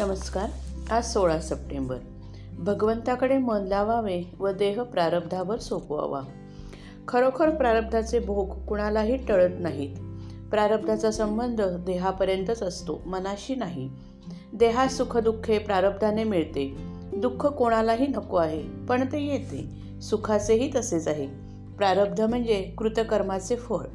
नमस्कार. आज सोळा सप्टेंबर. भगवंताकडे मन लावावे व देह प्रारब्धावर सोपवावा. खरोखर प्रारब्धाचे भोग कुणालाही टळत नाहीत. प्रारब्धाचा संबंध देहापर्यंतच असतो मनाशी नाही. देहा सुखदुःखे प्रारब्धाने मिळते. दुःख कोणालाही नको आहे पण ते येते. सुखाचेही तसेच आहे. प्रारब्ध म्हणजे कृतकर्माचे फळ.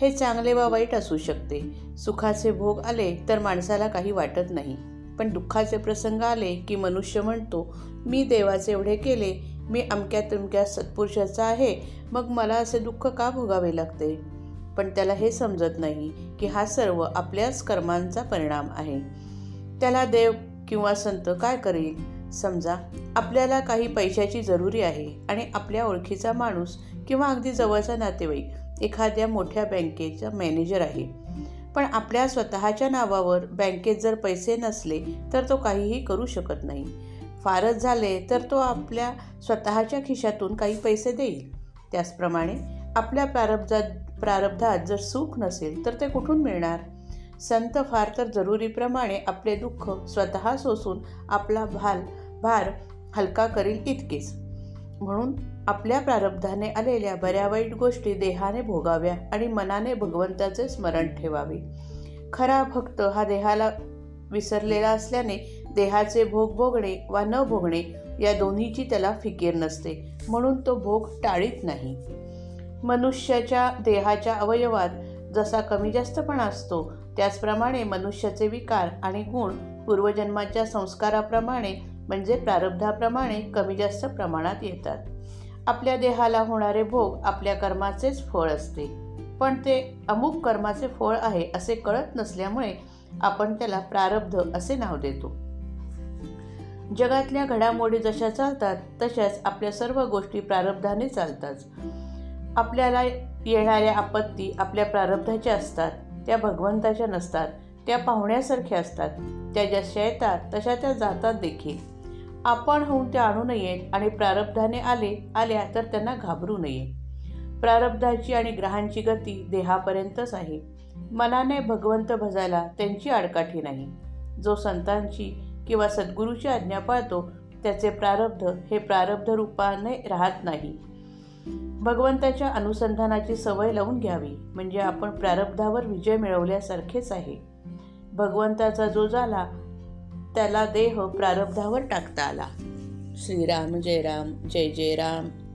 हे चांगले वा वाईट असू शकते. सुखाचे भोग आले तर माणसाला काही वाटत नाही. पण दुःखाचे प्रसंग आले की मनुष्य म्हणतो मी देवाचे एवढे केले मी अमक्या तुमक्या सत्पुरुषाचा आहे मग मला असे दुःख का भोगावे लागते? पण त्याला हे समजत नाही की हा सर्व आपल्याच कर्मांचा परिणाम आहे. त्याला देव किंवा संत काय करेल? समजा आपल्याला काही पैशाची जरुरी आहे आणि आपल्या ओळखीचा माणूस किंवा अगदी जवळचा नातेवाईक एखाद्या मोठ्या बँकेचा मॅनेजर आहे. पण आपल्या स्वतःच्या नावावर बँकेत जर पैसे नसले तर तो काहीही करू शकत नाही. फारच झाले तर तो आपल्या स्वतःच्या खिशातून काही पैसे देईल. त्याचप्रमाणे आपल्या प्रारब्धात प्रारब्धात जर सुख नसेल तर ते कुठून मिळणार? संत फार तर जरुरीप्रमाणे आपले दुःख स्वतः सोसून आपला भाल भार हलका करील इतकेच. म्हणून आपल्या प्रारब्धाने आलेल्या बऱ्या वाईट गोष्टी देहाने भोगाव्या आणि मनाने भगवंताचे स्मरण ठेवावे. खरा भक्त हा देहाला विसरलेला असल्याने देहाचे भोग भोगणे वा न भोगणे या दोन्हीची त्याला फिकीर नसते म्हणून तो भोग टाळीत नाही. मनुष्याच्या देहाच्या अवयवात जसा कमी जास्तपणा असतो त्याचप्रमाणे मनुष्याचे विकार आणि गुण पूर्वजन्माच्या संस्काराप्रमाणे म्हणजे प्रारब्धाप्रमाणे कमी जास्त प्रमाणात येतात. आपल्या देहाला होणारे भोग आपल्या कर्माचेच फळ असते. पण ते अमुक कर्माचे फळ आहे असे कळत नसल्यामुळे आपण त्याला प्रारब्ध असे नाव देतो. जगातल्या घडामोडी जशा चालतात तशाच आपल्या सर्व गोष्टी प्रारब्धाने चालतात. आपल्याला येणाऱ्या आपत्ती आपल्या प्रारब्धाच्या असतात. त्या भगवंताच्या नसतात. त्या पाहुण्यासारख्या असतात. त्या जशा येतात तशा त्या जातात देखील. आपण होऊन त्या आणू नयेत आणि प्रारब्धाने आले आल्या तर त्यांना घाबरू नये. प्रारब्धाची आणि ग्रहांची गती देहापर्यंतच आहे. मनाने भगवंत भजायला त्यांची आडकाठी नाही. जो संतांची किंवा सद्गुरूची आज्ञा पाळतो त्याचे प्रारब्ध हे प्रारब्ध रूपाने राहत नाही. भगवंताच्या अनुसंधानाची सवय लावून घ्यावी म्हणजे आपण प्रारब्धावर विजय मिळवल्यासारखेच आहे. भगवंताचा जो झाला त्याला देह प्रारब्धावर टाकता आला. श्रीराम जय राम जय जय राम.